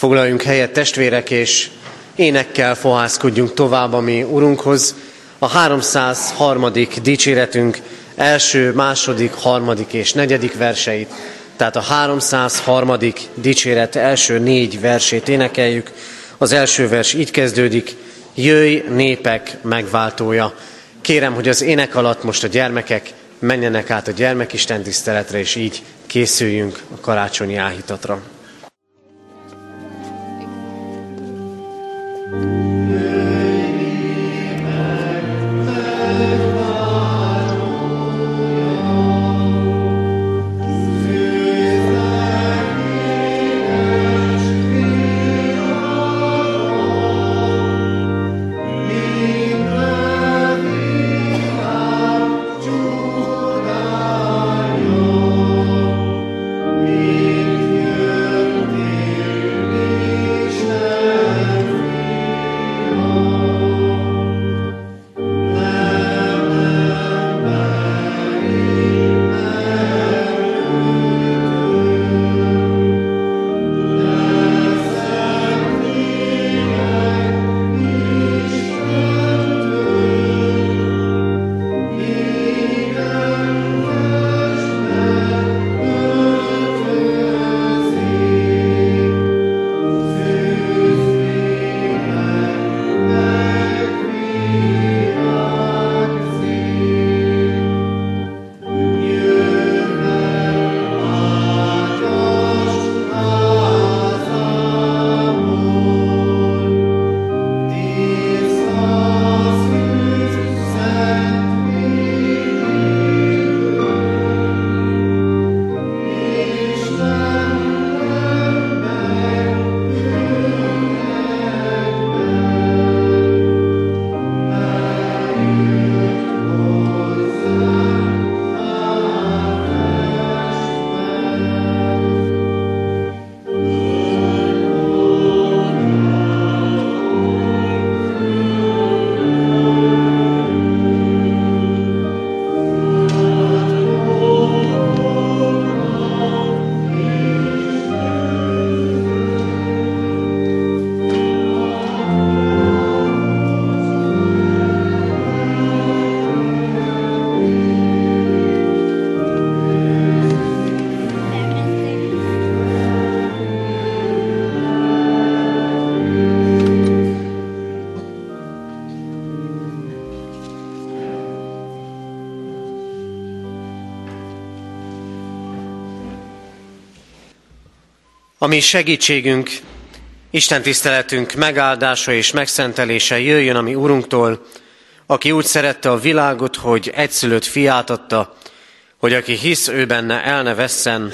Foglaljunk helyet testvérek, és énekkel fohászkodjunk tovább a mi Urunkhoz. A 303. dicséretünk első, második, harmadik és negyedik verseit, tehát a 303. dicséret első négy versét énekeljük. Az első vers így kezdődik, jöjj népek megváltója. Kérem, hogy az ének alatt most a gyermekek menjenek át a gyermekisten tiszteletre, és így készüljünk a karácsonyi áhítatra. A mi segítségünk, Isten tiszteletünk megáldása és megszentelése jöjjön a mi Urunktól, aki úgy szerette a világot, hogy egyszülött fiát adta, hogy aki hisz ő benne el ne vesszen,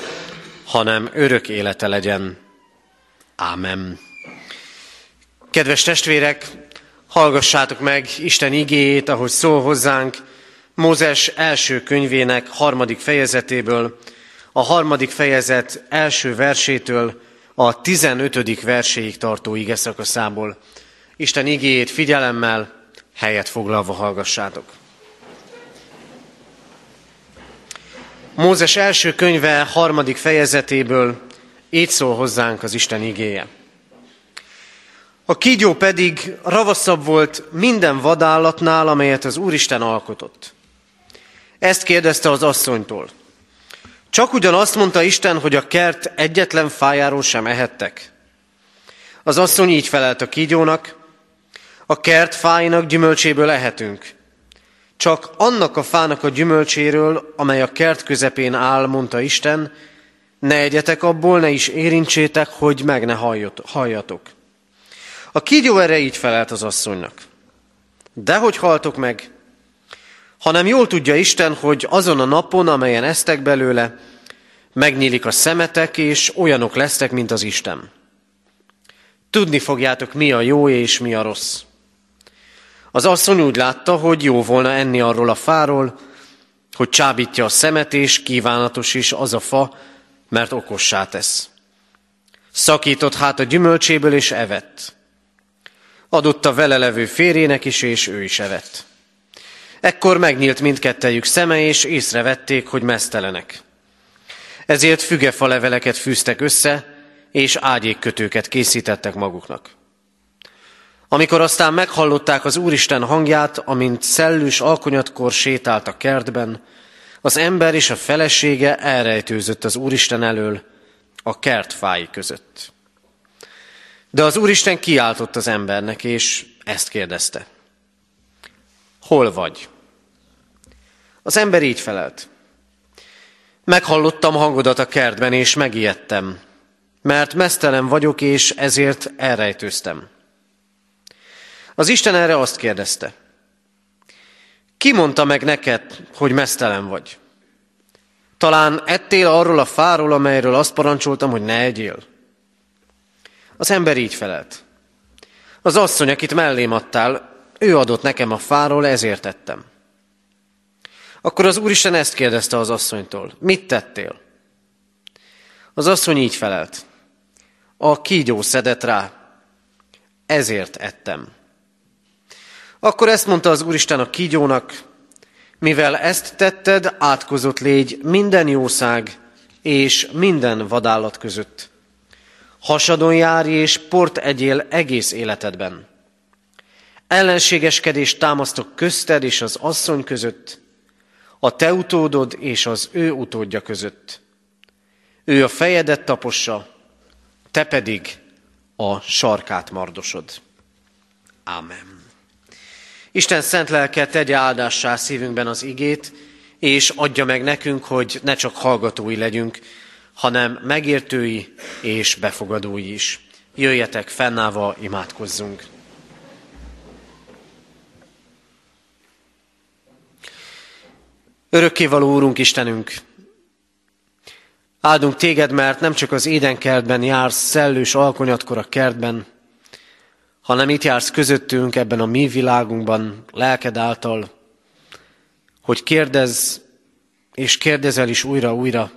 hanem örök élete legyen. Ámen. Kedves testvérek, hallgassátok meg Isten igéjét, ahogy szól hozzánk Mózes első könyvének harmadik fejezetéből, a harmadik fejezet első versétől a tizenötödik verséig tartó ige szakaszából. Isten igéjét figyelemmel, helyet foglalva hallgassátok. Mózes első könyve harmadik fejezetéből így szól hozzánk az Isten igéje. A kígyó pedig ravaszabb volt minden vadállatnál, amelyet az Úristen alkotott. Ezt kérdezte az asszonytól. Csak ugyan azt mondta Isten, hogy a kert egyetlen fájáról sem ehettek. Az asszony így felelt a kígyónak, a kert fáinak gyümölcséből ehetünk. Csak annak a fának a gyümölcséről, amely a kert közepén áll, mondta Isten, ne egyetek abból, ne is érintsétek, hogy meg ne halljatok. A kígyó erre így felelt az asszonynak. Dehogy haltok meg, hanem jól tudja Isten, hogy azon a napon, amelyen eztek belőle, megnyílik a szemetek, és olyanok lesztek, mint az Isten. Tudni fogjátok, mi a jó és mi a rossz. Az asszony úgy látta, hogy jó volna enni arról a fáról, hogy csábítja a szemet, és kívánatos is az a fa, mert okossá tesz. Szakított hát a gyümölcséből, és evett. Adott a vele levő férjének is, és ő is evett. Ekkor megnyílt mindkettejük szeme, és észrevették, hogy mesztelenek. Ezért fügefa leveleket fűztek össze, és ágyékkötőket készítettek maguknak. Amikor aztán meghallották az Úristen hangját, amint szellős alkonyatkor sétált a kertben, az ember és a felesége elrejtőzött az Úristen elől a kert fái között. De az Úristen kiáltott az embernek, és ezt kérdezte. Hol vagy? Az ember így felelt. Meghallottam hangodat a kertben, és megijedtem, mert mesztelen vagyok, és ezért elrejtőztem. Az Isten erre azt kérdezte. Ki mondta meg neked, hogy mesztelen vagy? Talán ettél arról a fáról, amelyről azt parancsoltam, hogy ne egyél? Az ember így felelt. Az asszony, akit mellém adtál, ő adott nekem a fáról, ezért tettem. Akkor az Úristen ezt kérdezte az asszonytól. Mit tettél? Az asszony így felelt. A kígyó szedett rá, ezért ettem. Akkor ezt mondta az Úristen a kígyónak, mivel ezt tetted, átkozott légy minden jószág és minden vadállat között. Hasadon járj és port egyél egész életedben. Ellenségeskedést támasztok közted és az asszony között, a te utódod és az ő utódja között. Ő a fejedet tapossa, te pedig a sarkát mardosod. Ámen. Isten szent lelke tegye áldássá szívünkben az igét, és adja meg nekünk, hogy ne csak hallgatói legyünk, hanem megértői és befogadói is. Jöjjetek, fennállva imádkozzunk. Örökkévaló Úrunk Istenünk, áldunk téged, mert nem csak az édenkertben jársz szellős alkonyatkor a kertben, hanem itt jársz közöttünk ebben a mi világunkban, lelked által, hogy kérdez, és kérdezel is újra-újra,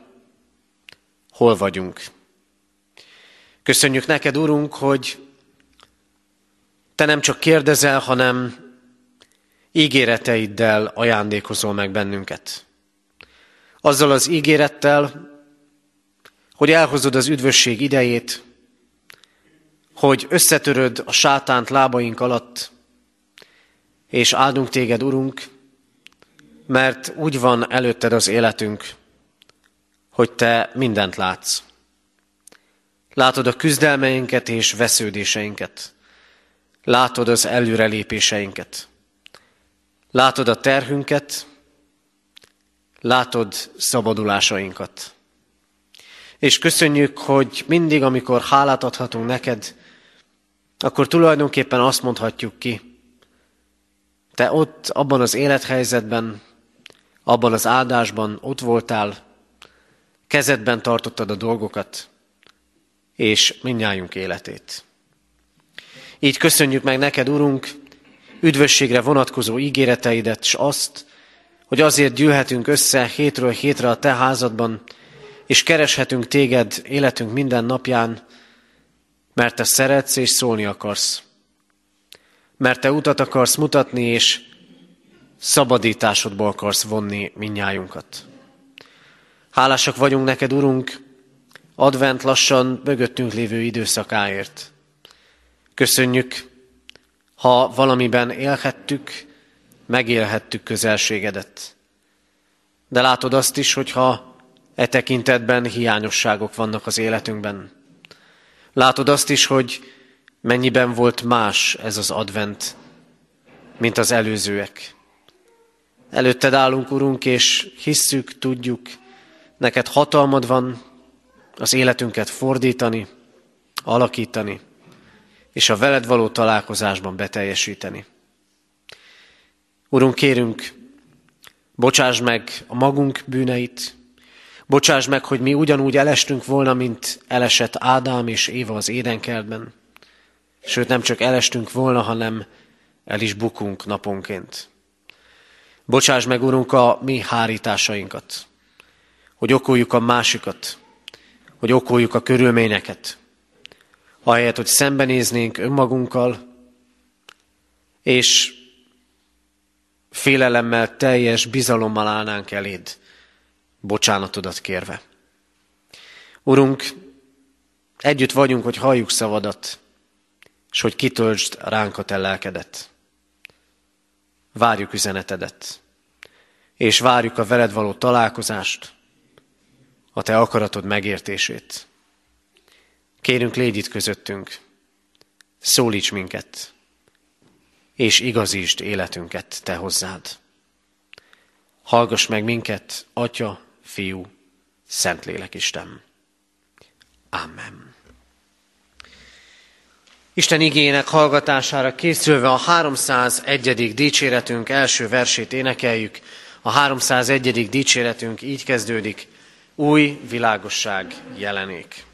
hol vagyunk. Köszönjük neked, Urunk, hogy te nem csak kérdezel, hanem ígéreteiddel ajándékozol meg bennünket. Azzal az ígérettel, hogy elhozod az üdvösség idejét, hogy összetöröd a sátánt lábaink alatt, és áldunk téged, Urunk, mert úgy van előtted az életünk, hogy te mindent látsz. Látod a küzdelmeinket és vesződéseinket. Látod az előrelépéseinket. Látod a terhünket, látod szabadulásainkat. És köszönjük, hogy mindig, amikor hálát adhatunk neked, akkor tulajdonképpen azt mondhatjuk ki, te ott, abban az élethelyzetben, abban az áldásban ott voltál, kezedben tartottad a dolgokat, és mindnyájunk életét. Így köszönjük meg neked, Urunk, üdvösségre vonatkozó ígéreteidet, és azt, hogy azért gyűlhetünk össze hétről hétre a te házadban, és kereshetünk téged életünk minden napján, mert te szeretsz és szólni akarsz. Mert te utat akarsz mutatni, és szabadításodból akarsz vonni minnyájunkat. Hálásak vagyunk neked, Urunk, advent lassan mögöttünk lévő időszakáért. Köszönjük, ha valamiben élhettük, megélhettük közelségedet. De látod azt is, hogyha e tekintetben hiányosságok vannak az életünkben. Látod azt is, hogy mennyiben volt más ez az advent, mint az előzőek. Előtted állunk, Urunk, és hisszük, tudjuk, neked hatalmad van az életünket fordítani, alakítani, és a veled való találkozásban beteljesíteni. Urunk, kérünk, bocsáss meg a magunk bűneit, bocsáss meg, hogy mi ugyanúgy elestünk volna, mint elesett Ádám és Éva az édenkertben. Sőt, nem csak elestünk volna, hanem el is bukunk naponként. Bocsáss meg, Urunk, a mi hárításainkat, hogy okoljuk a másikat, hogy okoljuk a körülményeket, ahelyett, hogy szembenéznénk önmagunkkal, és félelemmel, teljes bizalommal állnánk eléd, bocsánatodat kérve. Urunk, Együtt vagyunk, hogy halljuk szavadat, és hogy kitöltsd ránk a te lelkedet. Várjuk üzenetedet, és várjuk a veled való találkozást, a te akaratod megértését. Kérünk, légy itt közöttünk, szólíts minket, és igazítsd életünket te hozzád. Hallgass meg minket, Atya, Fiú, Szentlélek Isten. Amen. Isten igének hallgatására készülve a 301. dicséretünk első versét énekeljük. A 301. dicséretünk így kezdődik. Új világosság jelenék.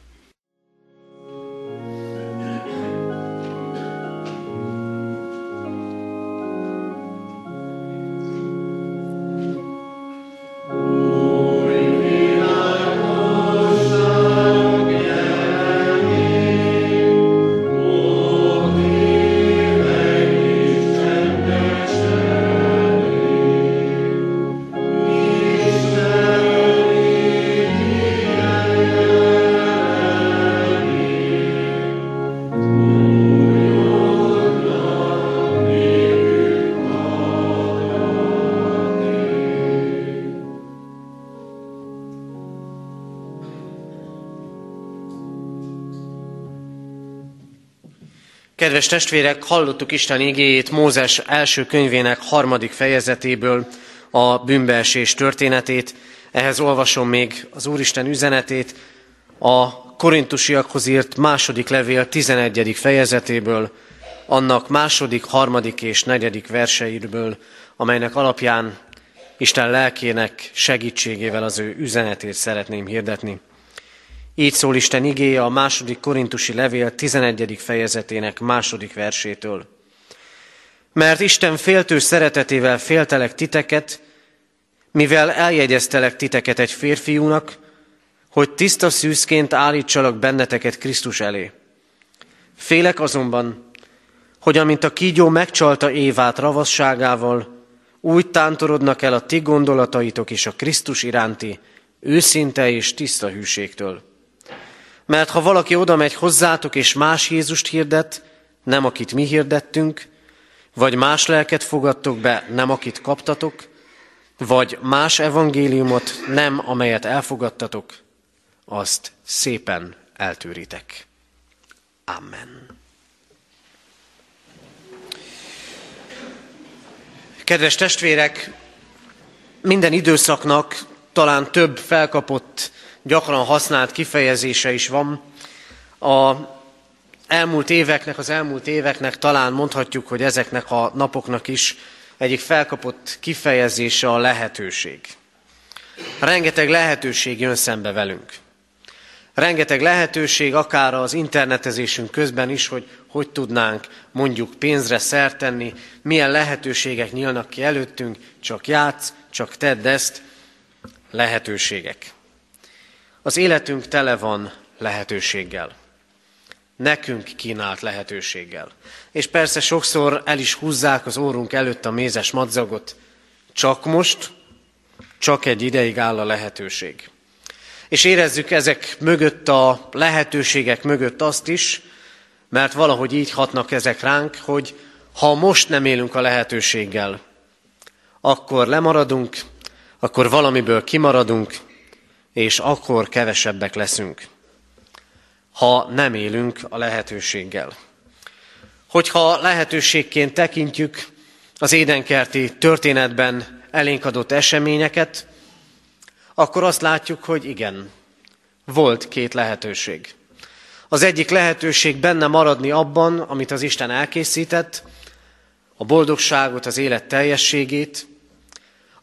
Testvérek, hallottuk Isten igéjét Mózes első könyvének harmadik fejezetéből, a bűnbeesés történetét. Ehhez olvasom még az Úristen üzenetét, a korintusiakhoz írt második levél 11. fejezetéből, annak második, harmadik és negyedik verseiből, amelynek alapján Isten lelkének segítségével az ő üzenetét szeretném hirdetni. Így szól Isten igéje a második korintusi levél 11. fejezetének második versétől. Mert Isten féltő szeretetével féltelek titeket, mivel eljegyeztelek titeket egy férfiúnak, hogy tiszta szűzként állítsalak benneteket Krisztus elé. Félek azonban, hogy amint a kígyó megcsalta Évát ravasságával, úgy tántorodnak el a ti gondolataitok is a Krisztus iránti őszinte és tiszta hűségtől. Mert ha valaki oda megy hozzátok, és más Jézust hirdet, nem akit mi hirdettünk, vagy más lelket fogadtok be, nem akit kaptatok, vagy más evangéliumot, nem amelyet elfogadtatok, azt szépen eltűritek. Amen. Kedves testvérek, minden időszaknak talán több felkapott gyakran használt kifejezése is van. A elmúlt éveknek, az elmúlt éveknek talán mondhatjuk, hogy ezeknek a napoknak is egyik felkapott kifejezése a lehetőség. Rengeteg lehetőség jön szembe velünk. Rengeteg lehetőség, akár az internetezésünk közben is, hogy hogy tudnánk mondjuk pénzre szert tenni, milyen lehetőségek nyílnak ki előttünk, csak játsz, csak tedd ezt, lehetőségek. Az életünk tele van lehetőséggel. Nekünk kínált lehetőséggel. És persze sokszor el is húzzák az órunk előtt a mézes madzagot. Csak most, csak egy ideig áll a lehetőség. És érezzük ezek mögött a lehetőségek mögött azt is, mert valahogy így hatnak ezek ránk, hogy ha most nem élünk a lehetőséggel, akkor lemaradunk, akkor valamiből kimaradunk, és akkor kevesebbek leszünk, ha nem élünk a lehetőséggel. Hogyha lehetőségként tekintjük az édenkerti történetben elénk adott eseményeket, akkor azt látjuk, hogy igen, volt két lehetőség. Az egyik lehetőség benne maradni abban, amit az Isten elkészített, a boldogságot, az élet teljességét,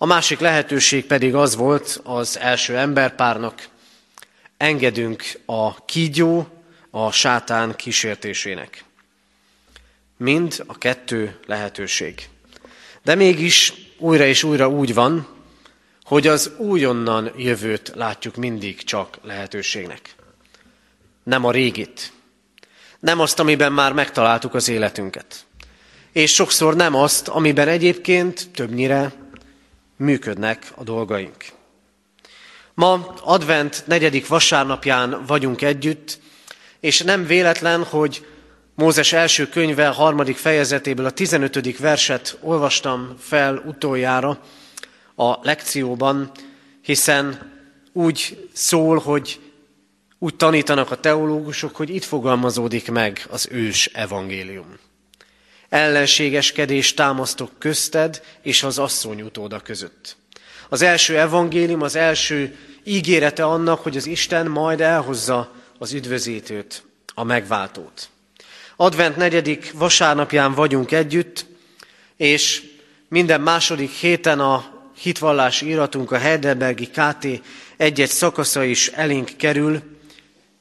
a másik lehetőség pedig az volt az első emberpárnak, engedünk a kígyó, a sátán kísértésének. Mind a kettő lehetőség. De mégis újra és újra úgy van, hogy az újonnan jövőt látjuk mindig csak lehetőségnek. Nem a régit. Nem azt, amiben már megtaláltuk az életünket. És sokszor nem azt, amiben egyébként többnyire működnek a dolgaink. Ma advent negyedik vasárnapján vagyunk együtt, És nem véletlen, hogy Mózes első könyve harmadik fejezetéből a 15. verset olvastam fel utoljára a lekcióban, hiszen úgy szól, hogy úgy tanítanak a teológusok, hogy itt fogalmazódik meg az ős evangélium. Ellenségeskedés támasztok közted és az asszony utóda között. Az első evangélium, az első ígérete annak, hogy az Isten majd elhozza az üdvözítőt, a megváltót. Advent negyedik vasárnapján vagyunk együtt, és minden második héten a hitvallási iratunk, a Heidelbergi KT egy-egy szakasza is elénk kerül,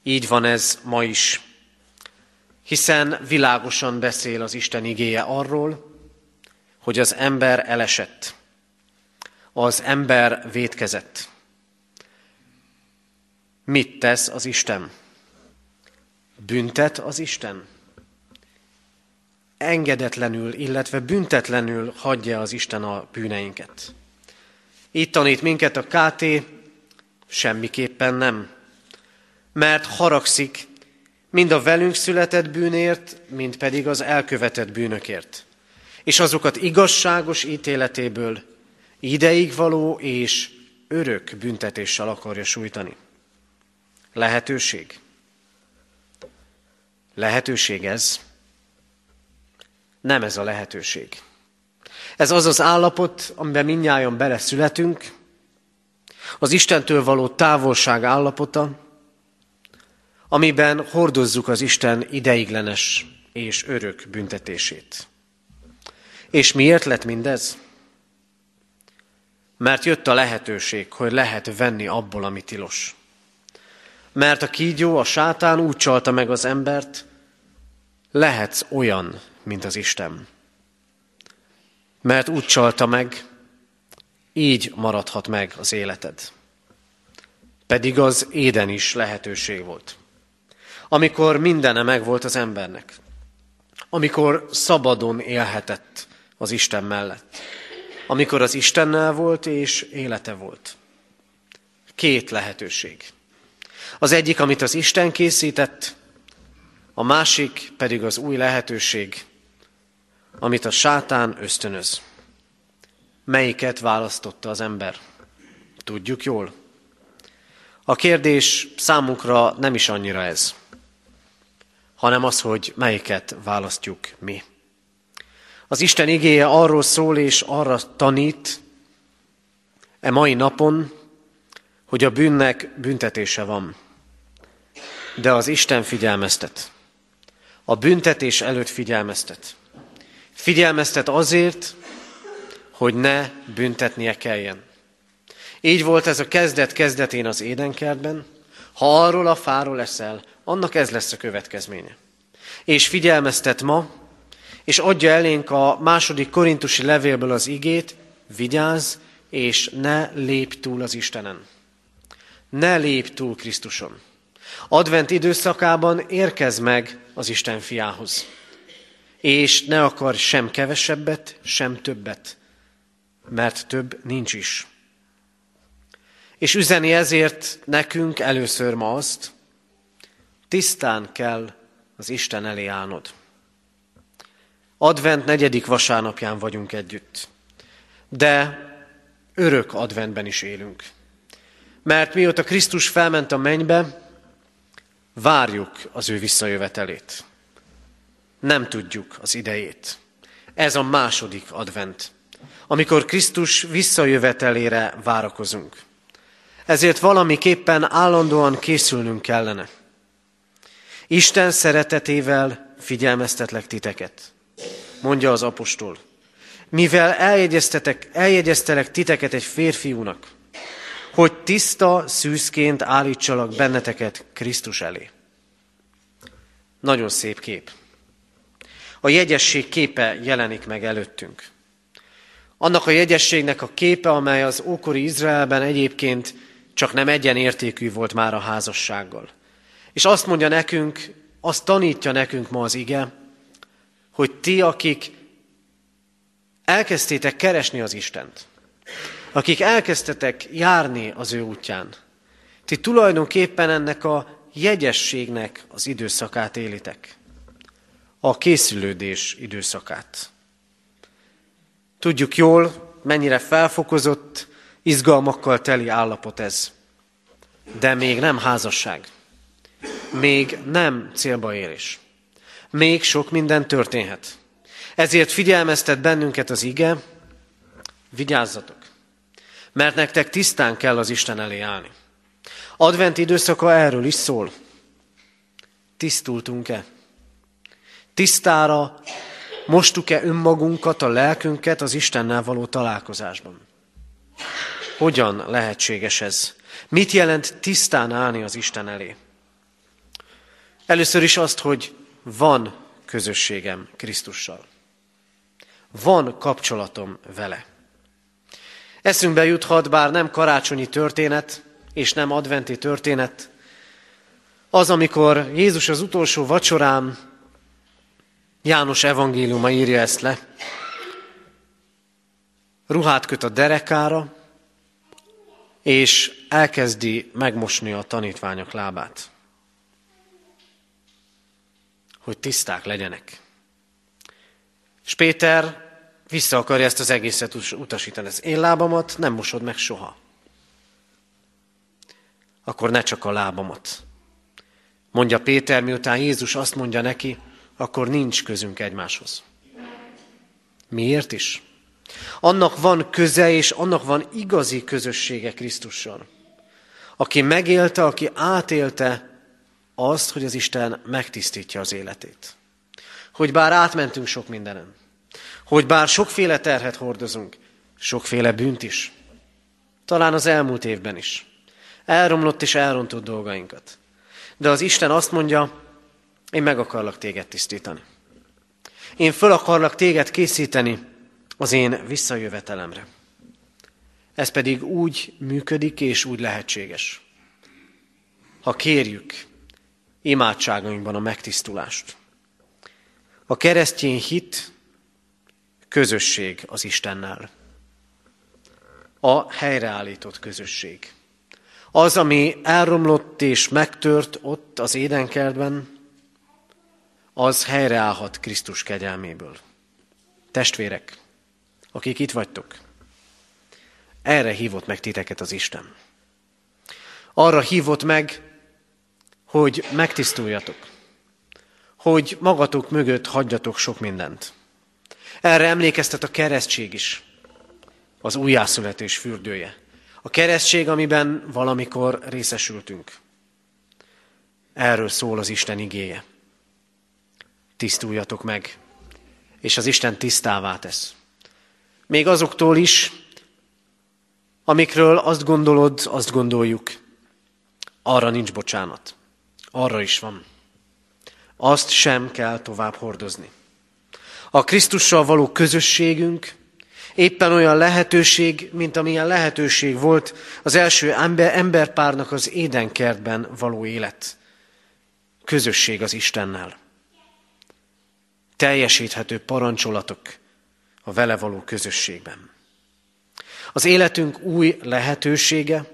így van ez ma is. Hiszen világosan beszél az Isten igéje arról, hogy az ember elesett, az ember vétkezett. Mit tesz az Isten? Büntet az Isten? Engedetlenül, illetve büntetlenül hagyja az Isten a bűneinket. Itt tanít minket a KT, semmiképpen nem. Mert haragszik mind a velünk született bűnért, mind pedig az elkövetett bűnökért. És azokat igazságos ítéletéből ideig való és örök büntetéssel akarja sújtani. Lehetőség. Lehetőség ez. Nem ez a lehetőség. Ez az az állapot, amiben minnyáján beleszületünk, az Istentől való távolság állapota, amiben hordozzuk az Isten ideiglenes és örök büntetését. És miért lett mindez? Mert jött a lehetőség, hogy lehet venni abból, ami tilos. Mert a kígyó, a sátán úgy csalta meg az embert, lehetsz olyan, mint az Isten. Mert úgy csalta meg, így maradhat meg az életed. Pedig az éden is lehetőség volt. Amikor mindene megvolt az embernek. Amikor szabadon élhetett az Isten mellett. Amikor az Istennel volt és élete volt. Két lehetőség. Az egyik, amit az Isten készített, a másik pedig az új lehetőség, amit a sátán ösztönöz. Melyiket választotta az ember? Tudjuk jól. A kérdés számunkra nem is annyira ez, hanem az, hogy melyiket választjuk mi. Az Isten igéje arról szól és arra tanít e mai napon, hogy a bűnnek büntetése van. De az Isten figyelmeztet. A büntetés előtt figyelmeztet. Figyelmeztet azért, hogy ne büntetnie kelljen. Így volt ez a kezdet kezdetén az édenkertben, ha arról a fáról leszel, annak ez lesz a következménye. És figyelmeztet ma, és adja elénk a második korintusi levélből az igét, vigyázz, és ne lép túl az Istenen. Ne lép túl Krisztuson. Advent időszakában érkez meg az Isten fiához. És ne akar sem kevesebbet, sem többet, mert több nincs is. És üzeni ezért nekünk először ma azt, tisztán kell az Isten elé állnod. Advent negyedik vasárnapján vagyunk együtt, de örök adventben is élünk. Mert mióta Krisztus felment a mennybe, várjuk az ő visszajövetelét. Nem tudjuk az idejét. Ez a második advent, amikor Krisztus visszajövetelére várakozunk. Ezért valamiképpen állandóan készülnünk kellene. Isten szeretetével figyelmeztetlek titeket, mondja az apostol. Mivel eljegyeztetek, eljegyeztelek titeket egy férfiúnak, hogy tiszta szűzként állítsalak benneteket Krisztus elé. Nagyon szép kép. A jegyesség képe jelenik meg előttünk. Annak a jegyességnek a képe, amely az ókori Izraelben egyébként csak nem egyenértékű volt már a házassággal. És azt mondja nekünk, azt tanítja nekünk ma az ige, hogy ti, akik elkezdtétek keresni az Istent, akik elkezdtetek járni az ő útján, ti tulajdonképpen ennek a jegyességnek az időszakát élitek. A készülődés időszakát. Tudjuk jól, mennyire felfokozott, izgalmakkal teli állapot ez. De még nem házasság. Még nem célba érés. Még sok minden történhet. Ezért figyelmeztet bennünket az ige, vigyázzatok, mert nektek tisztán kell az Isten elé állni. Advent időszaka erről is szól. Tisztultunk-e? Tisztára mostuk-e önmagunkat, a lelkünket az Istennel való találkozásban? Hogyan lehetséges ez? Mit jelent tisztán állni az Isten elé? Először is azt, hogy van közösségem Krisztussal. Van kapcsolatom vele. Eszünkbe juthat, bár nem karácsonyi történet, és nem adventi történet, az, amikor Jézus az utolsó vacsorán, János evangéliuma írja ezt le, ruhát köt a derekára, és elkezdi megmosni a tanítványok lábát, hogy tiszták legyenek. És Péter vissza akarja ezt az egészet utasítani. Az én lábamat nem mosod meg soha. Akkor ne csak a lábamat. Mondja Péter, miután Jézus azt mondja neki, akkor nincs közünk egymáshoz. Miért is? Annak van köze, és annak van igazi közössége Krisztussal. Aki megélte, aki átélte azt, hogy az Isten megtisztítja az életét. Hogy bár átmentünk sok mindenen, hogy bár sokféle terhet hordozunk, sokféle bűnt is, talán az elmúlt évben is, elromlott és elrontott dolgainkat. De az Isten azt mondja, én meg akarlak téged tisztítani. Én föl akarlak téged készíteni az én visszajövetelemre. Ez pedig úgy működik és úgy lehetséges. Ha kérjük imádságainkban a megtisztulást. A keresztény hit közösség az Istennel. A helyreállított közösség. Az, ami elromlott és megtört ott az édenkertben, az helyreállhat Krisztus kegyelméből. Testvérek, akik itt vagytok, erre hívott meg titeket az Isten. Arra hívott meg, hogy megtisztuljatok, hogy magatok mögött hagyjatok sok mindent. Erre emlékeztet a keresztség is, az újjászületés fürdője. A keresztség, amiben valamikor részesültünk. Erről szól az Isten igéje. Tisztuljatok meg, és az Isten tisztává tesz. Még azoktól is, amikről azt gondolod, azt gondoljuk, arra nincs bocsánat. Arra is van. Azt sem kell tovább hordozni. A Krisztussal való közösségünk éppen olyan lehetőség, mint amilyen lehetőség volt az első ember, emberpárnak az édenkertben való élet. Közösség az Istennel. Teljesíthető parancsolatok a vele való közösségben. Az életünk új lehetősége,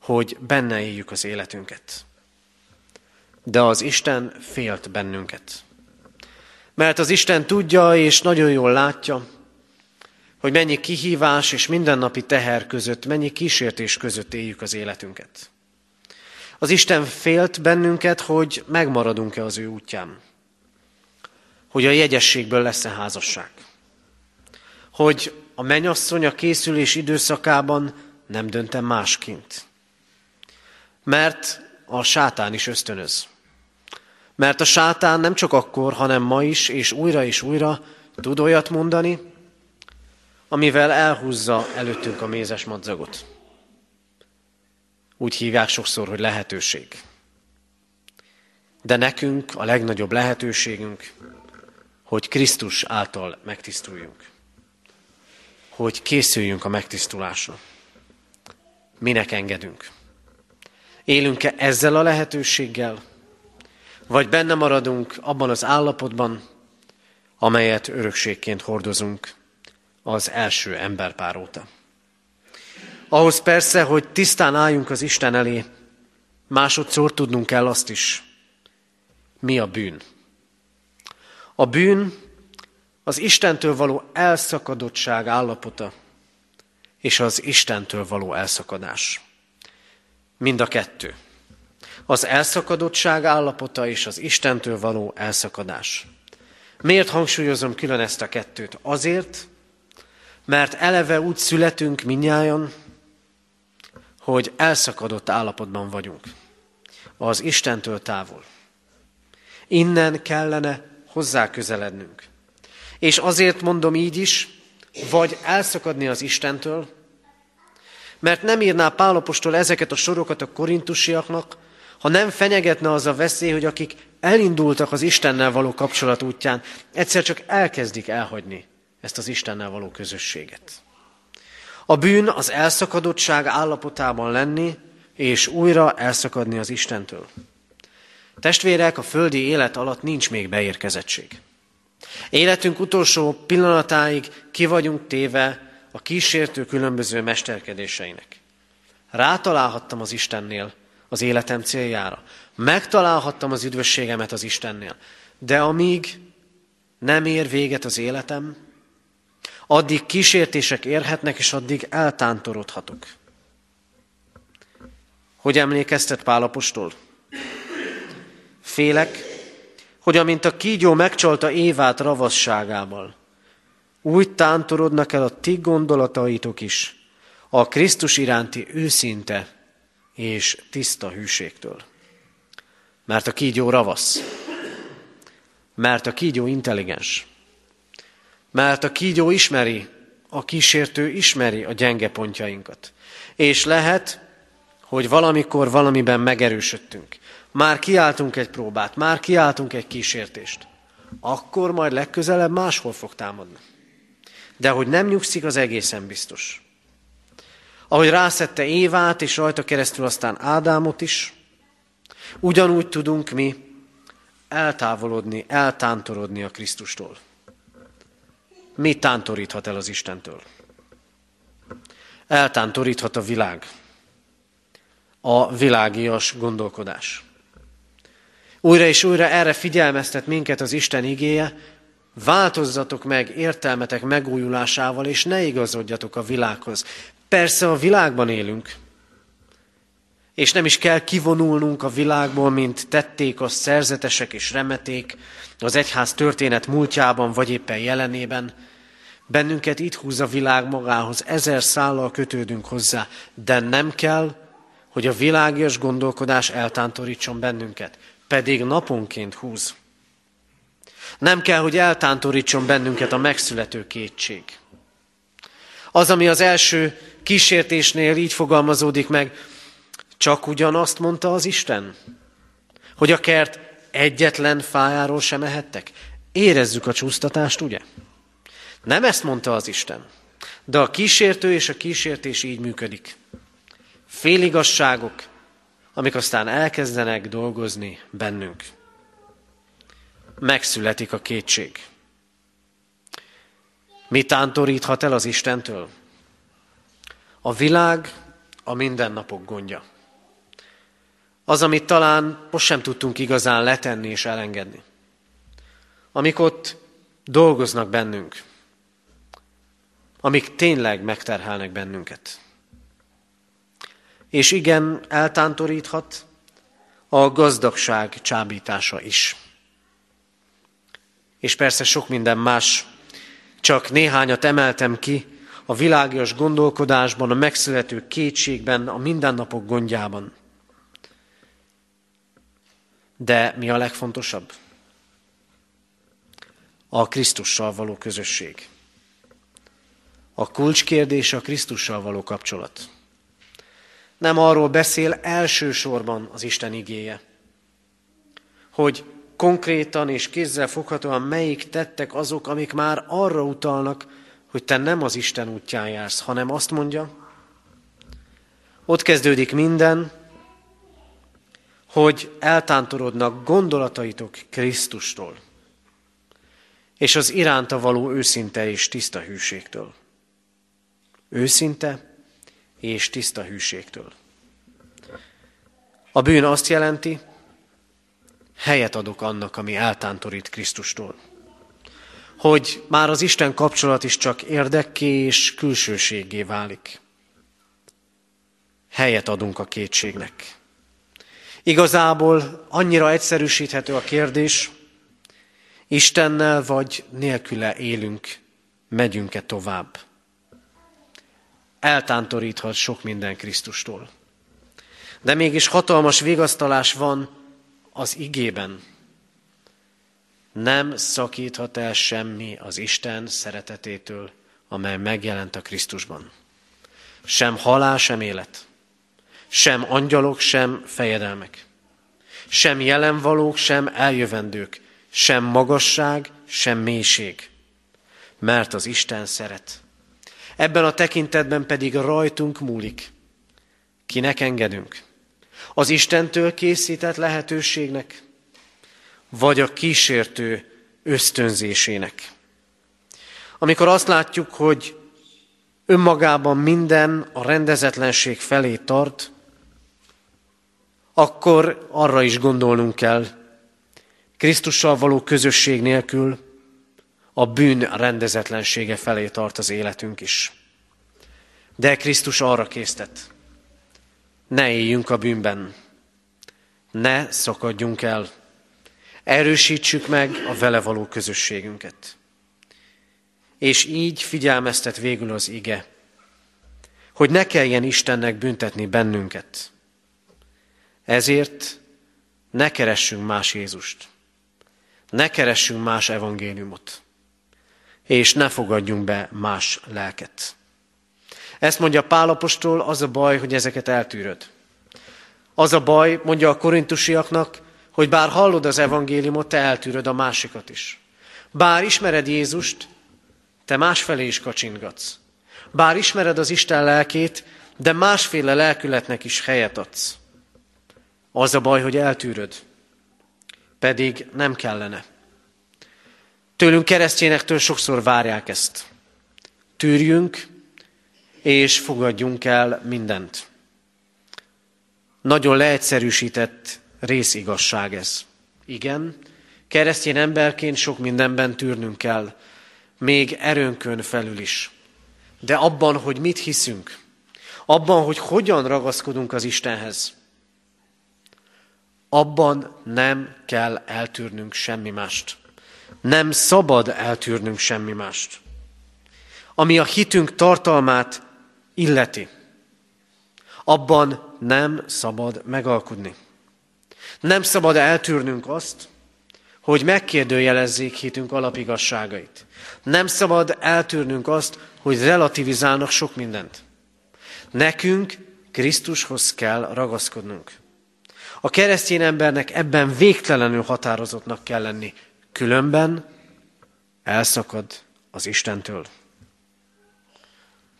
hogy benne éljük az életünket. De az Isten félt bennünket. Mert az Isten tudja és nagyon jól látja, hogy mennyi kihívás és mindennapi teher között, mennyi kísértés között éljük az életünket. Az Isten félt bennünket, hogy megmaradunk-e az ő útján. Hogy a jegyességből lesz-e házasság. Hogy a menyasszony a készülés időszakában nem döntem másként. Mert a sátán is ösztönöz. Mert a sátán nem csak akkor, hanem ma is, és újra és újra tud olyat mondani, amivel elhúzza előttünk a mézes madzagot. Úgy hívják sokszor, hogy lehetőség. De nekünk a legnagyobb lehetőségünk, hogy Krisztus által megtisztuljunk. Hogy készüljünk a megtisztulásra. Minek engedünk? Élünk-e ezzel a lehetőséggel, vagy benne maradunk abban az állapotban, amelyet örökségként hordozunk az első emberpár óta. Ahhoz persze, hogy tisztán álljunk az Isten elé, Másodszor tudnunk kell azt is, mi a bűn. A bűn az Istentől való elszakadottság állapota, és az Istentől való elszakadás. Mind a kettő. Az elszakadottság állapota és az Istentől való elszakadás. Miért hangsúlyozom külön ezt a kettőt? Azért, mert eleve úgy születünk minnyájan, hogy elszakadott állapotban vagyunk. Az Istentől távol. Innen kellene hozzá közelednünk. És azért mondom így is, vagy elszakadni az Istentől, mert nem írná Pálapostól ezeket a sorokat a korintusiaknak, ha nem fenyegetne az a veszély, hogy akik elindultak az Istennel való kapcsolat útján, egyszer csak elkezdik elhagyni ezt az Istennel való közösséget. A bűn az elszakadottság állapotában lenni, és újra elszakadni az Istentől. Testvérek, a földi élet alatt nincs még beérkezettség. Életünk utolsó pillanatáig ki vagyunk téve a kísértő különböző mesterkedéseinek. Rátalálhattam az Istennél az életem céljára. Megtalálhattam az üdvösségemet az Istennél. De amíg nem ér véget az életem, addig kísértések érhetnek, és addig eltántorodhatok. Hogy emlékeztet Pálapostól? Félek, hogy amint a kígyó megcsalta Évát ravasságával, úgy tántorodnak el a ti gondolataitok is a Krisztus iránti őszinte és tiszta hűségtől. Mert a kígyó ravasz, mert a kígyó intelligens, mert a kígyó ismeri, a kísértő ismeri a gyenge pontjainkat. És lehet, hogy valamikor valamiben megerősödtünk. Már kiáltunk egy próbát, már kiáltunk egy kísértést. Akkor majd legközelebb máshol fog támadni. De hogy nem nyugszik, az egészen biztos. Ahogy rászette Évát, és rajta keresztül aztán Ádámot is, ugyanúgy tudunk mi eltávolodni, eltántorodni a Krisztustól. Mi tántoríthat el az Istentől? Eltántoríthat a világ. A világias gondolkodás. Újra és újra erre figyelmeztet minket az Isten igéje, változzatok meg értelmetek megújulásával, és ne igazodjatok a világhoz. Persze a világban élünk, és nem is kell kivonulnunk a világból, mint tették a szerzetesek és remeték az egyház történet múltjában, vagy éppen jelenében. Bennünket itt húz a világ magához, ezer szállal kötődünk hozzá, de nem kell, hogy a világias gondolkodás eltántorítson bennünket, pedig naponként húz. Nem kell, hogy eltántorítson bennünket a megszülető kétség. Az, ami az első kísértésnél így fogalmazódik meg, csak ugyanazt mondta az Isten, hogy a kert egyetlen fájáról sem ehettek. Érezzük a csúsztatást, ugye? Nem ezt mondta az Isten, de a kísértő és a kísértés így működik. Féligasságok, amik aztán elkezdenek dolgozni bennünk. Megszületik a kétség. Mi tántoríthat el az Istentől? A világ a mindennapok gondja. Az, amit talán most sem tudtunk igazán letenni és elengedni. Amik ott dolgoznak bennünk. Amik tényleg megterhelnek bennünket. És igen, eltántoríthat a gazdagság csábítása is. És persze sok minden más, csak néhányat emeltem ki a világos gondolkodásban, a megszülető kétségben, a mindennapok gondjában. De mi a legfontosabb? A Krisztussal való közösség. A kulcskérdés a Krisztussal való kapcsolat. Nem arról beszél elsősorban az Isten igéje, hogy konkrétan és kézzel foghatóan melyik tettek azok, amik már arra utalnak, hogy te nem az Isten útján jársz, hanem azt mondja, ott kezdődik minden, hogy eltántorodnak gondolataitok Krisztustól, és az iránta való őszinte és tiszta hűségtől. Őszinte és tiszta hűségtől. A bűn azt jelenti, helyet adok annak, ami eltántorít Krisztustól. Hogy már az Isten kapcsolat is csak érdekké és külsőségé válik. Helyet adunk a kétségnek. Igazából annyira egyszerűsíthető a kérdés, Istennel vagy nélküle élünk, megyünk-e tovább. Eltántoríthat sok minden Krisztustól. De mégis hatalmas vigasztalás van az igében. Nem szakíthat el semmi az Isten szeretetétől, amely megjelent a Krisztusban. Sem halál, sem élet. Sem angyalok, sem fejedelmek. Sem jelenvalók, sem eljövendők. Sem magasság, sem mélység. Mert az Isten szeret. Ebben a tekintetben pedig rajtunk múlik. Kinek engedünk? Az Istentől készített lehetőségnek, vagy a kísértő ösztönzésének. Amikor azt látjuk, hogy önmagában minden a rendezetlenség felé tart, akkor arra is gondolnunk kell, Krisztussal való közösség nélkül a bűn rendezetlensége felé tart az életünk is. De Krisztus arra késztet, ne éljünk a bűnben, ne szakadjunk el, erősítsük meg a vele való közösségünket. És így figyelmeztet végül az ige, hogy ne kelljen Istennek büntetni bennünket. Ezért ne keressünk más Jézust, ne keressünk más evangéliumot, és ne fogadjunk be más lelket. Ezt mondja Pálapostól, az a baj, hogy ezeket eltűröd. Az a baj, mondja a korintusiaknak, hogy bár hallod az evangéliumot, te eltűröd a másikat is. Bár ismered Jézust, te másfelé is kacsingatsz. Bár ismered az Isten lelkét, de másféle lelkületnek is helyet adsz. Az a baj, hogy eltűröd, pedig nem kellene. Tőlünk keresztjénektől sokszor várják ezt. Tűrjünk, és fogadjunk el mindent. Nagyon leegyszerűsített részigazság ez. Igen, keresztény emberként sok mindenben tűrnünk kell, még erőnkön felül is. De abban, hogy mit hiszünk, abban, hogy hogyan ragaszkodunk az Istenhez, abban nem kell eltűrnünk semmi mást. Nem szabad eltűrnünk semmi mást. Ami a hitünk tartalmát illeti. Abban nem szabad megalkudni. Nem szabad eltűrnünk azt, hogy megkérdőjelezzék hitünk alapigasságait. Nem szabad eltűrnünk azt, hogy relativizálnak sok mindent. Nekünk Krisztushoz kell ragaszkodnunk. A keresztény embernek ebben végtelenül határozottnak kell lenni, különben elszakad az Istentől.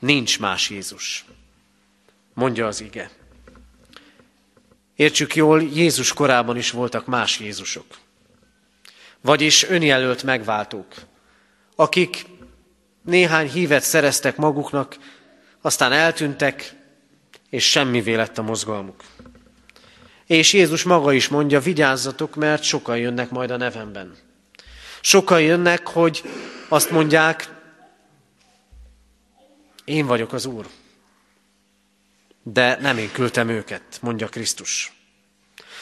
Nincs más Jézus, mondja az ige. Értsük jól, Jézus korában is voltak más Jézusok. Vagyis önjelölt megváltók, akik néhány hívet szereztek maguknak, aztán eltűntek, és semmi lett a mozgalmuk. És Jézus maga is mondja, vigyázzatok, mert sokan jönnek majd a nevemben. Sokan jönnek, hogy azt mondják, én vagyok az Úr. De nem én küldtem őket, mondja Krisztus.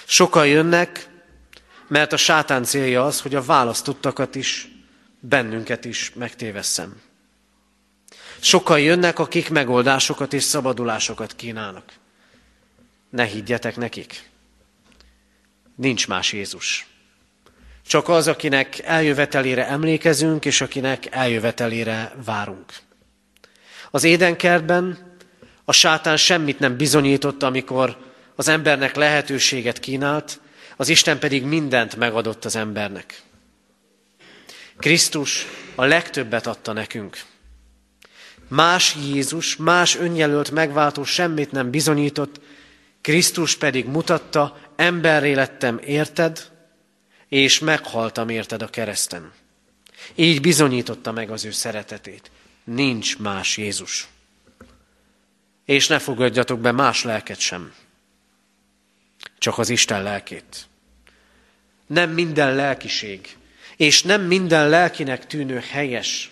Sokan jönnek, mert a sátán célja az, hogy a választottakat is, bennünket is megtévesszem. Sokan jönnek, akik megoldásokat és szabadulásokat kínálnak. Ne higgyetek nekik. Nincs más Jézus. Csak az, akinek eljövetelére emlékezünk, és akinek eljövetelére várunk. Az édenkertben a sátán semmit nem bizonyította, amikor az embernek lehetőséget kínált, az Isten pedig mindent megadott az embernek. Krisztus a legtöbbet adta nekünk. Más Jézus, más önjelölt megváltó semmit nem bizonyított, Krisztus pedig mutatta, emberré lettem érted, és meghaltam érted a kereszten. Így bizonyította meg az ő szeretetét. Nincs más Jézus. És ne fogadjatok be más lelket sem. csak az Isten lelkét. Nem minden lelkiség, és nem minden lelkinek tűnő helyes,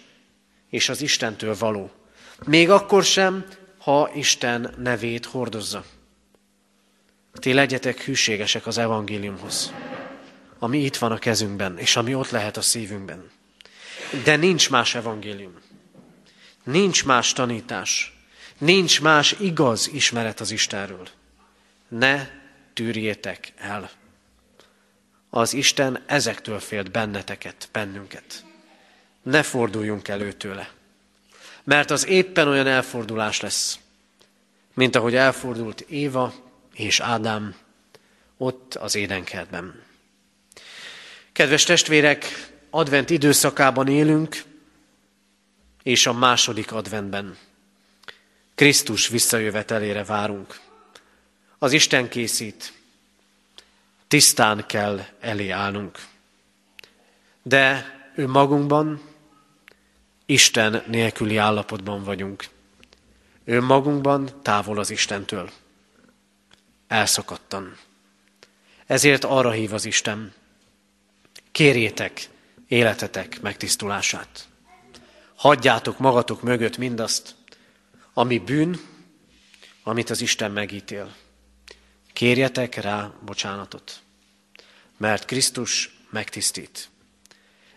és az Istentől való. Még akkor sem, ha Isten nevét hordozza. Ti legyetek hűségesek az evangéliumhoz, ami itt van a kezünkben, és ami ott lehet a szívünkben. De nincs más evangélium. Nincs más tanítás. Nincs más igaz ismeret az Istenről. Ne tűrjétek el. Az Isten ezektől félt benneteket, bennünket. Ne forduljunk el őtőle. Mert az éppen olyan elfordulás lesz, mint ahogy elfordult Éva és Ádám ott az édenkertben. Kedves testvérek, advent időszakában élünk, és a második adventben. Krisztus visszajövetelére várunk. Az Isten készít, tisztán kell elé állnunk. De ő magunkban, Isten nélküli állapotban vagyunk. Ő magunkban távol az Istentől. Elszakadtan. Ezért arra hív az Isten. Kérjétek életetek megtisztulását. Hagyjátok magatok mögött mindazt, ami bűn, amit az Isten megítél. Kérjetek rá bocsánatot, mert Krisztus megtisztít.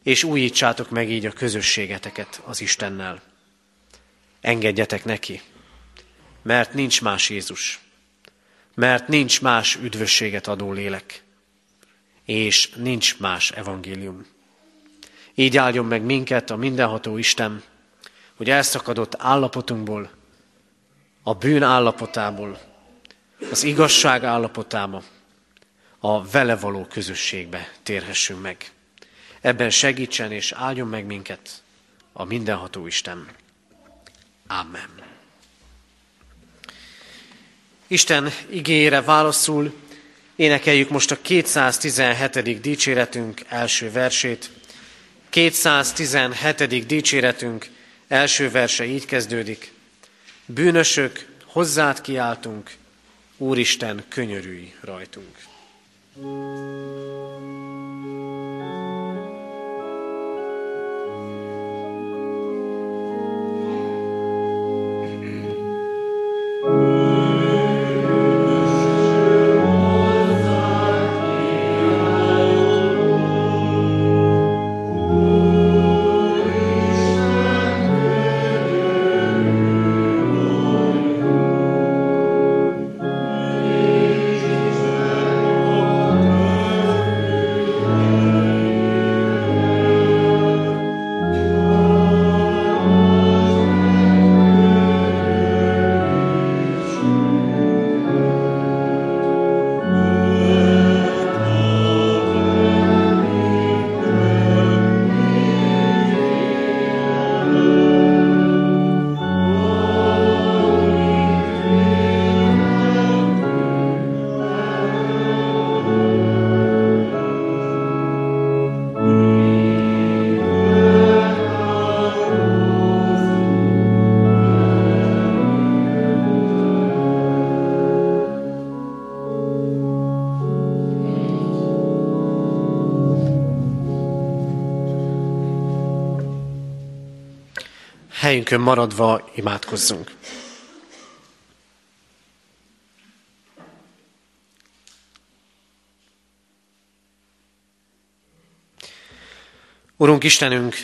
És újítsátok meg így a közösségeteket az Istennel. Engedjetek neki, mert nincs más Jézus, mert nincs más üdvösséget adó lélek, és nincs más evangélium. Így áldjon meg minket a mindenható Isten, hogy elszakadott állapotunkból, a bűn állapotából, az igazság állapotába, a vele való közösségbe térhessünk meg. Ebben segítsen és áldjon meg minket a mindenható Isten. Amen. Isten igényére válaszul énekeljük most a 217. dicséretünk első versét. 217. dicséretünk első verse így kezdődik. Bűnösök, hozzád kiáltunk, Úristen, könyörülj rajtunk. Helyünkön maradva imádkozzunk. Urunk Istenünk,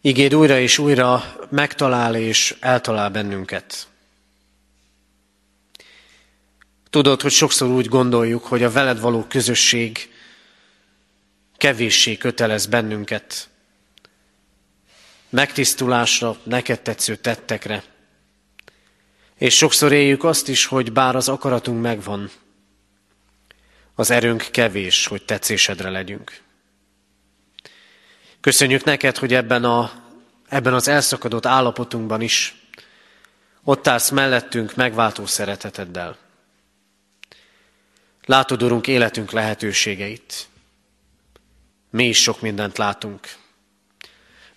igéd újra és újra megtalál és eltalál bennünket. Tudod, hogy sokszor úgy gondoljuk, hogy a veled való közösség kevéssé kötelez bennünket, megtisztulásra, neked tetsző tettekre. És sokszor éljük azt is, hogy bár az akaratunk megvan, az erőnk kevés, hogy tetszésedre legyünk. Köszönjük neked, hogy ebben, a, ebben az elszakadott állapotunkban is ott állsz mellettünk megváltó szereteteddel. Látod, Urunk, életünk lehetőségeit. Mi is sok mindent látunk.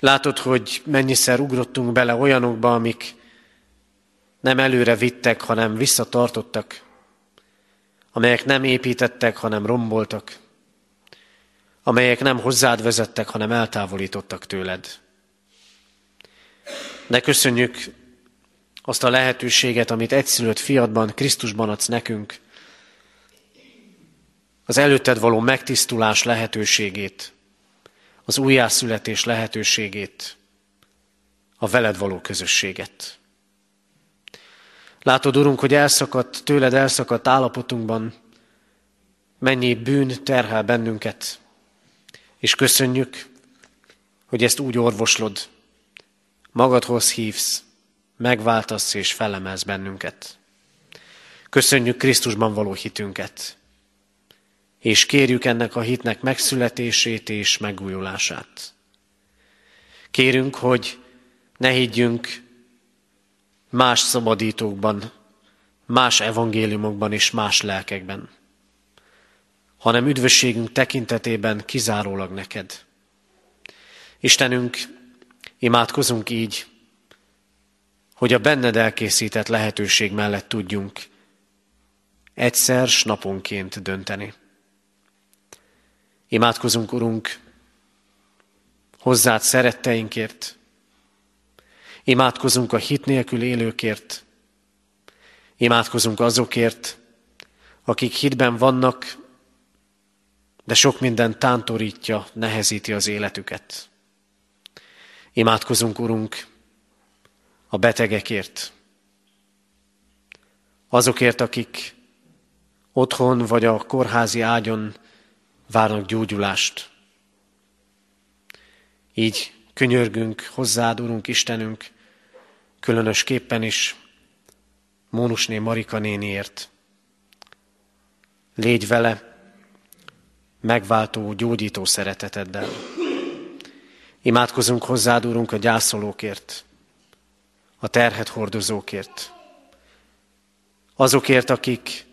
Látod, hogy mennyiszer ugrottunk bele olyanokba, amik nem előre vittek, hanem visszatartottak. amelyek nem építettek, hanem romboltak, amelyek nem hozzád vezettek, hanem eltávolítottak tőled. De köszönjük azt a lehetőséget, amit egyszülött fiatban, Krisztusban adsz nekünk, az előtted való megtisztulás lehetőségét, az újjászületés lehetőségét, a veled való közösséget. Látod, Urunk, hogy elszakadt, tőled elszakadt állapotunkban mennyi bűn terhel bennünket, és köszönjük, hogy ezt úgy orvoslod, magadhoz hívsz, megváltasz és felemelsz bennünket. Köszönjük Krisztusban való hitünket, és kérjük ennek a hitnek megszületését és megújulását. Kérünk, hogy ne higgyünk más szabadítókban, más evangéliumokban és más lelkekben, hanem üdvösségünk tekintetében kizárólag neked. Istenünk, imádkozunk így, hogy a benned elkészített lehetőség mellett tudjunk egyszer naponként dönteni. Imádkozunk, Urunk, hozzád szeretteinkért, imádkozunk a hit nélkül élőkért, imádkozunk azokért, akik hitben vannak, de sok minden tántorítja, nehezíti az életüket. Imádkozunk, Urunk, a betegekért, azokért, akik otthon vagy a kórházi ágyon várnak gyógyulást. Így könyörgünk hozzád, Urunk Istenünk, különösképpen is Mónusné Marika néniért. Légy vele, megváltó, gyógyító szereteteddel. Imádkozunk hozzád, Urunk, a gyászolókért, a terhet hordozókért, azokért, akik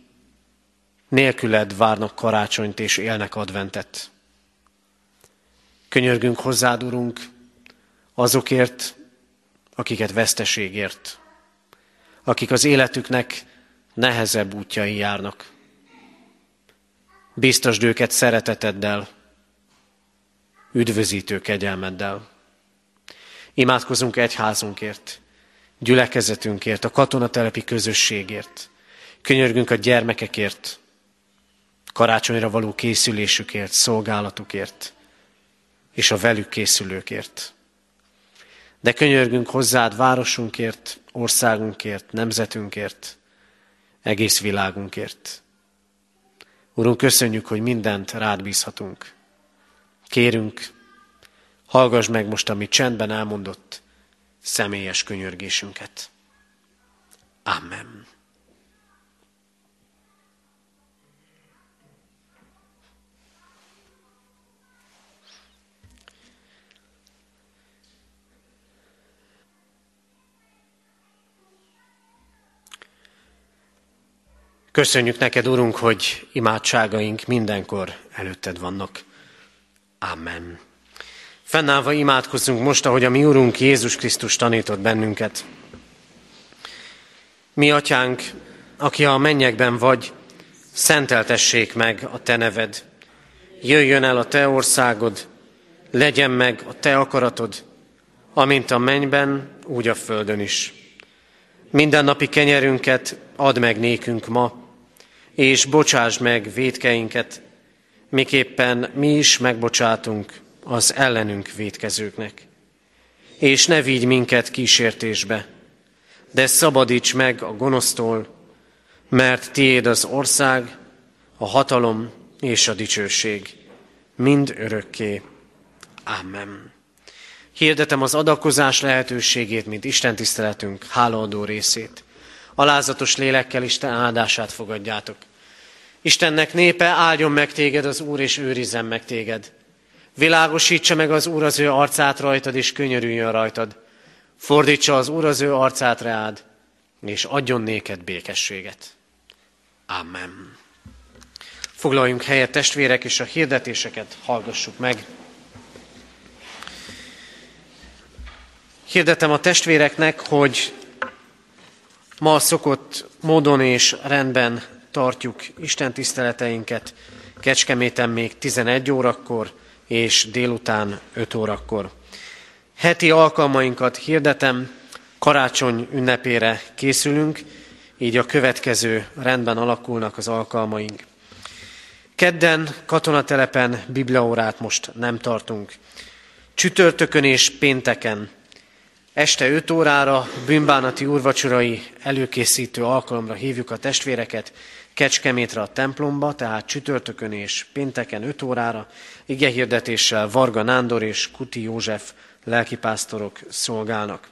nélküled várnak karácsonyt és élnek adventet. Könyörgünk hozzád, Urunk, azokért, akiket veszteségért, akik az életüknek nehezebb útjai járnak. Biztasd őket szereteteddel, üdvözítő kegyelmeddel. Imádkozunk egyházunkért, gyülekezetünkért, a katonatelepi közösségért. Könyörgünk a gyermekekért, karácsonyra való készülésükért, szolgálatukért, és a velük készülőkért. De könyörgünk hozzád városunkért, országunkért, nemzetünkért, egész világunkért. Urunk, köszönjük, hogy mindent rád bízhatunk. Kérünk, hallgass meg most, amit csendben elmondott, személyes könyörgésünket. Amen. Köszönjük neked, Urunk, hogy imádságaink mindenkor előtted vannak. Amen. Fennállva imádkozzunk most, ahogy a mi Urunk Jézus Krisztus tanított bennünket. Mi, Atyánk, aki a mennyekben vagy, szenteltessék meg a Te neved. Jöjjön el a Te országod, legyen meg a Te akaratod, amint a mennyben, úgy a földön is. Minden napi kenyerünket add meg nékünk ma, és bocsáss meg védkeinket, miképpen mi is megbocsátunk az ellenünk védkezőknek. És ne vigy minket kísértésbe, de szabadíts meg a gonosztól, mert tiéd az ország, a hatalom és a dicsőség, mind örökké. Amen. Hirdetem az adakozás lehetőségét, mint Isten tiszteletünk hálaadó részét. Alázatos lélekkel Isten áldását fogadjátok. Istennek népe, áldjon meg téged az Úr, és őrizzen meg téged. Világosítsa meg az Úr az ő arcát rajtad, és könyörüljön rajtad. Fordítsa az Úr az ő arcát reád, és adjon néked békességet. Amen. Foglaljunk helyet, testvérek, és a hirdetéseket hallgassuk meg. Hirdetem a testvéreknek, hogy ma szokott módon és rendben tartjuk Isten tiszteleteinket, Kecskeméten még 11 órakor, és délután 5 órakor. Heti alkalmainkat hirdetem, karácsony ünnepére készülünk, így a következő rendben alakulnak az alkalmaink. Kedden katonatelepen bibliaórát most nem tartunk. Csütörtökön és pénteken este 5 órára bűnbánati úrvacsorai előkészítő alkalomra hívjuk a testvéreket. Kecskemétre a templomba, tehát csütörtökön és pénteken 5 órára, igehirdetéssel Varga Nándor és Kuti József lelkipásztorok szolgálnak.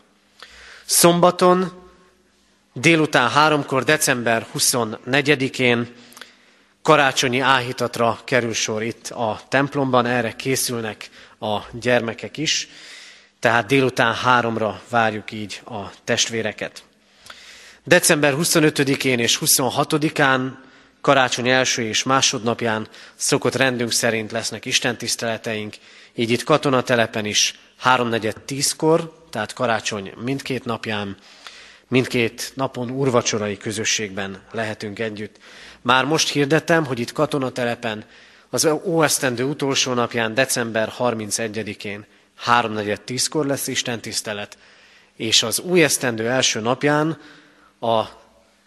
Szombaton délután háromkor, december 24-én karácsonyi áhítatra kerül sor itt a templomban, erre készülnek a gyermekek is, tehát délután háromra várjuk így a testvéreket. December 25-én és 26-án, karácsony első és másodnapján szokott rendünk szerint lesznek istentiszteleteink, így itt katonatelepen is háromnegyed tízkor, tehát karácsony mindkét napján, mindkét napon urvacsorai közösségben lehetünk együtt. Már most hirdetem, hogy itt katonatelepen az óesztendő utolsó napján, december 31-én háromnegyed tízkor lesz Isten tisztelet, és az új esztendő első napján a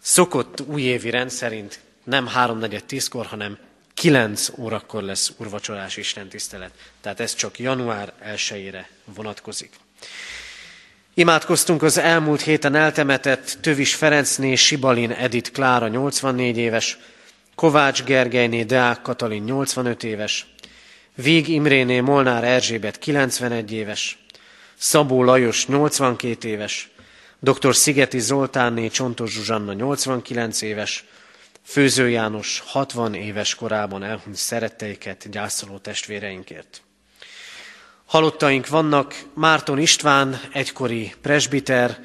szokott újévi rend szerint nem háromnegyed tízkor, hanem kilenc órakor lesz urvacsorás Isten tisztelet. Tehát ez csak január 1 vonatkozik. Imádkoztunk az elmúlt héten eltemetett Tövis Ferencné, Sibalin Edit Klára 84 éves, Kovács Gergelyné Deák Katalin 85 éves, Vég Imréné Molnár Erzsébet 91 éves, Szabó Lajos 82 éves, dr. Szigeti Zoltánné Csontos Zsuzsanna 89 éves, Főző János 60 éves korában elhunyt szeretteiket gyászoló testvéreinkért. Halottaink vannak Márton István, egykori presbiter,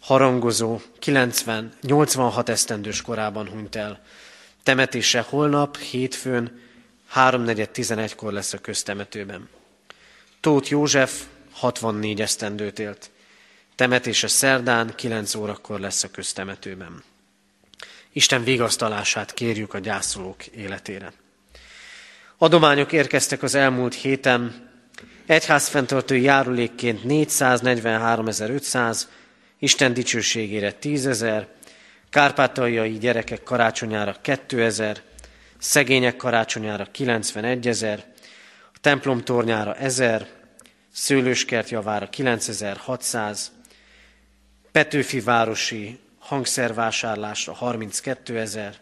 harangozó, 90, 86 esztendős korában hunyt el. Temetése holnap, hétfőn, 3.4.11-kor lesz a köztemetőben. Tóth József 64 esztendőt élt. Temetése szerdán 9 órakor lesz a köztemetőben. Isten vigasztalását kérjük a gyászolók életére. Adományok érkeztek az elmúlt héten, egyházfenntartó járulékként 443.500, Isten dicsőségére 10.000, kárpátaljai gyerekek karácsonyára 2000, szegények karácsonyára 91 ezer, a templom tornyára 1000, szőlőskert javára 9600, Petőfi városi hangszervásárlásra 32 ezer,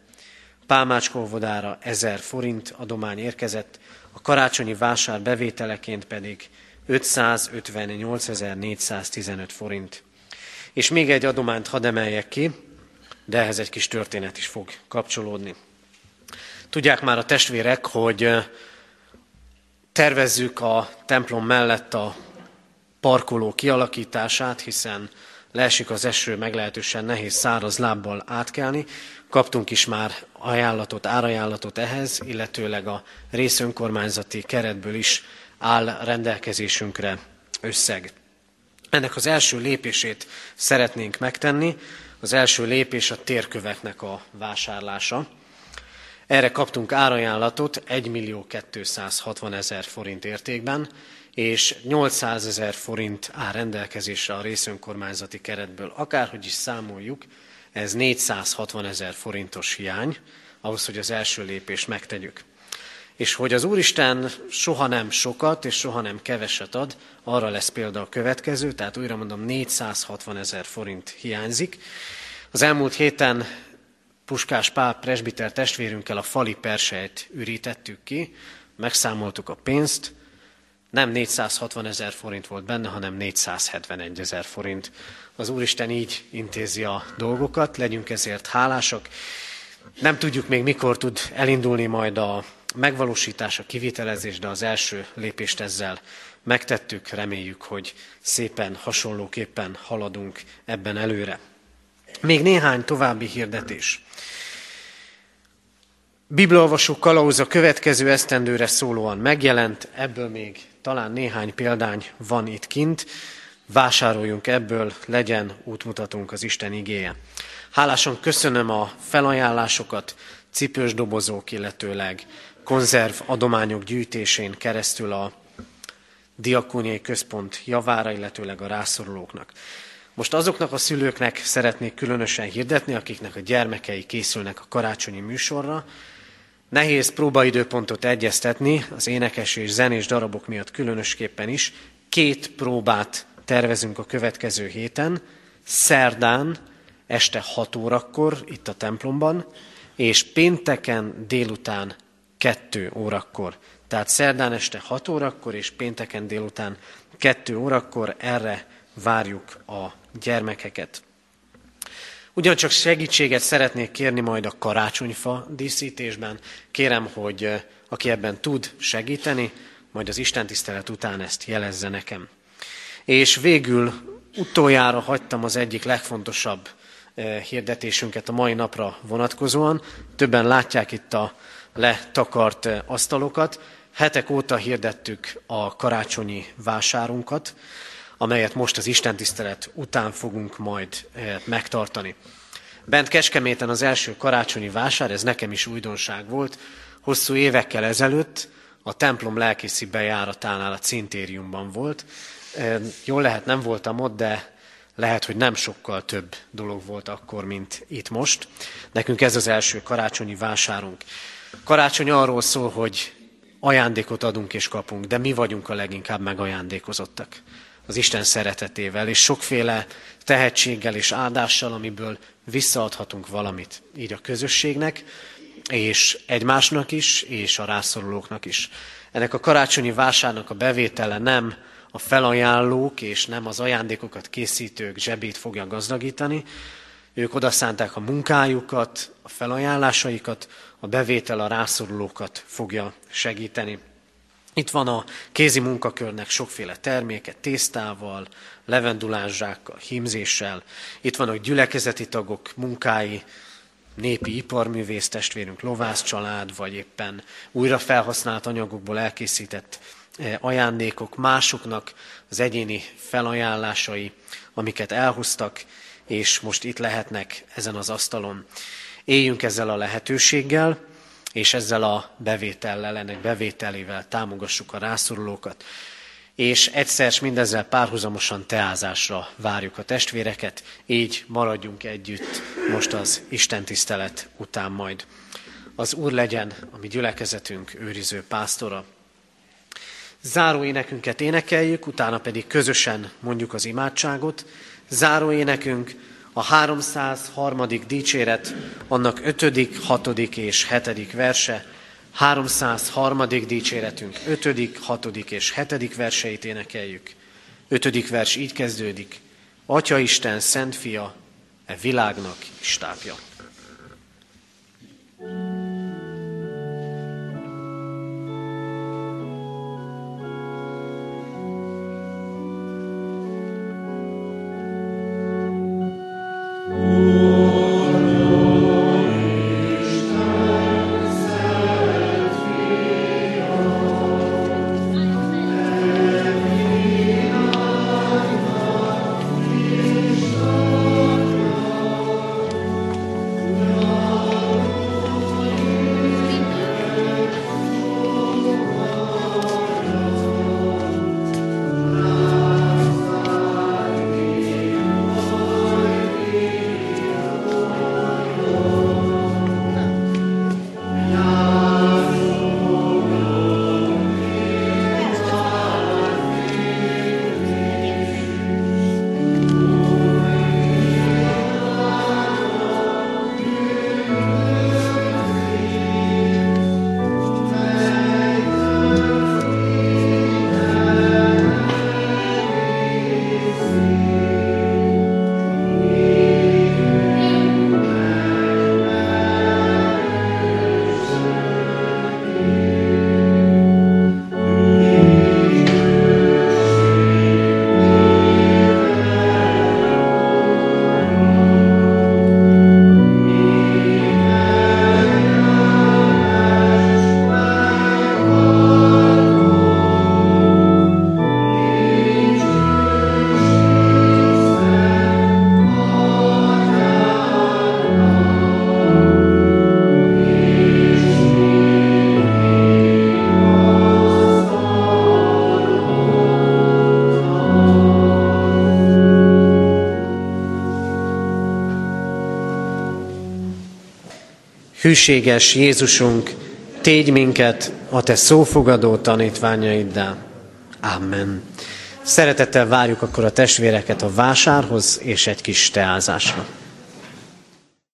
Pálmácskóvodára 1000 forint adomány érkezett, a karácsonyi vásár bevételeként pedig 558.415 forint. És még egy adományt hadd emeljek ki, de ehhez egy kis történet is fog kapcsolódni. Tudják már a testvérek, hogy tervezzük a templom mellett a parkoló kialakítását, hiszen leesik az eső, meglehetősen nehéz száraz lábbal átkelni. Kaptunk is már ajánlatot, árajánlatot ehhez, illetőleg a részönkormányzati keretből is áll rendelkezésünkre összeg. Ennek az első lépését szeretnénk megtenni. Az első lépés a térköveknek a vásárlása. Erre kaptunk árajánlatot 1 millió 260 ezer forint értékben, és 800 ezer forint áll rendelkezésre a részönkormányzati keretből. Akárhogy is számoljuk, ez 460 ezer forintos hiány, ahhoz, hogy az első lépést megtegyük. És hogy az Úristen soha nem sokat és soha nem keveset ad, arra lesz példa a következő, tehát újra mondom, 460 ezer forint hiányzik. Az elmúlt héten Puskás Pál presbiter testvérünkkel a fali persejt ürítettük ki, megszámoltuk a pénzt, nem 460 ezer forint volt benne, hanem 471 ezer forint. Az Úristen így intézi a dolgokat, legyünk ezért hálásak. Nem tudjuk még mikor tud elindulni majd a megvalósítás, a kivitelezés, de az első lépést ezzel megtettük, reméljük, hogy szépen hasonlóképpen haladunk ebben előre. Még néhány további hirdetés. Bibliolvasó kalauz a következő esztendőre szólóan megjelent, ebből még talán néhány példány van itt kint. Vásároljunk ebből, legyen útmutatunk az Isten igéje. Hálásan köszönöm a felajánlásokat, cipős dobozók, illetőleg konzerv adományok gyűjtésén keresztül a diakóniai központ javára, illetőleg a rászorulóknak. Most azoknak a szülőknek szeretnék különösen hirdetni, akiknek a gyermekei készülnek a karácsonyi műsorra. Nehéz próbaidőpontot egyeztetni, az énekes és zenés darabok miatt különösképpen is. Két próbát tervezünk a következő héten, szerdán este 6 órakor itt a templomban, és pénteken délután 2 órakor. Tehát szerdán este 6 órakor és pénteken délután 2 órakor erre várjuk a gyermekeket. Ugyancsak segítséget szeretnék kérni majd a karácsonyfa díszítésben. Kérem, hogy aki ebben tud segíteni, majd az Isten tisztelet után ezt jelezze nekem. És végül utoljára hagytam az egyik legfontosabb hirdetésünket a mai napra vonatkozóan. Többen látják itt a letakart asztalokat. Hetek óta hirdettük a karácsonyi vásárunkat, amelyet most az Isten tisztelet után fogunk majd megtartani. Bent Kecskeméten az első karácsonyi vásár, ez nekem is újdonság volt, hosszú évekkel ezelőtt a templom lelkészi bejáratánál a cintériumban volt. Jól lehet, nem voltam ott, de lehet, hogy nem sokkal több dolog volt akkor, mint itt most. Nekünk ez az első karácsonyi vásárunk. Karácsony arról szól, hogy ajándékot adunk és kapunk, de mi vagyunk a leginkább megajándékozottak az Isten szeretetével, és sokféle tehetséggel és áldással, amiből visszaadhatunk valamit így a közösségnek, és egymásnak is, és a rászorulóknak is. Ennek a karácsonyi vásárnak a bevétele nem a felajánlók és nem az ajándékokat készítők zsebét fogja gazdagítani. Ők odaszánták a munkájukat, a felajánlásaikat, a bevétel a rászorulókat fogja segíteni. Itt van a kézi munkakörnek sokféle terméke, tésztával, levendulázsákkal, hímzéssel. Itt vannak gyülekezeti tagok munkái, népi iparművész testvérünk, lovász család, vagy éppen újra felhasznált anyagokból elkészített eh, ajándékok, másoknak az egyéni felajánlásai, amiket elhoztak, és most itt lehetnek ezen az asztalon. Éljünk ezzel a lehetőséggel, és ezzel a bevétellel, ennek bevételével támogassuk a rászorulókat. És egyszer mindezzel párhuzamosan teázásra várjuk a testvéreket, így maradjunk együtt most az Isten tisztelet után majd. Az Úr legyen a mi gyülekezetünk őriző pásztora. Záró énekünket énekeljük, utána pedig közösen mondjuk az imádságot. Záró énekünk a 303. dicséret, annak 5., 6. és 7. verse, 303. dicséretünk 5., 6. és 7. verseit énekeljük. 5. vers így kezdődik, Atya Isten, Szent Fia, e világnak istápja. thank you Hűséges Jézusunk, tégy minket a Te szófogadó tanítványaiddá. Amen. Szeretettel várjuk akkor a testvéreket a vásárhoz és egy kis teázásra.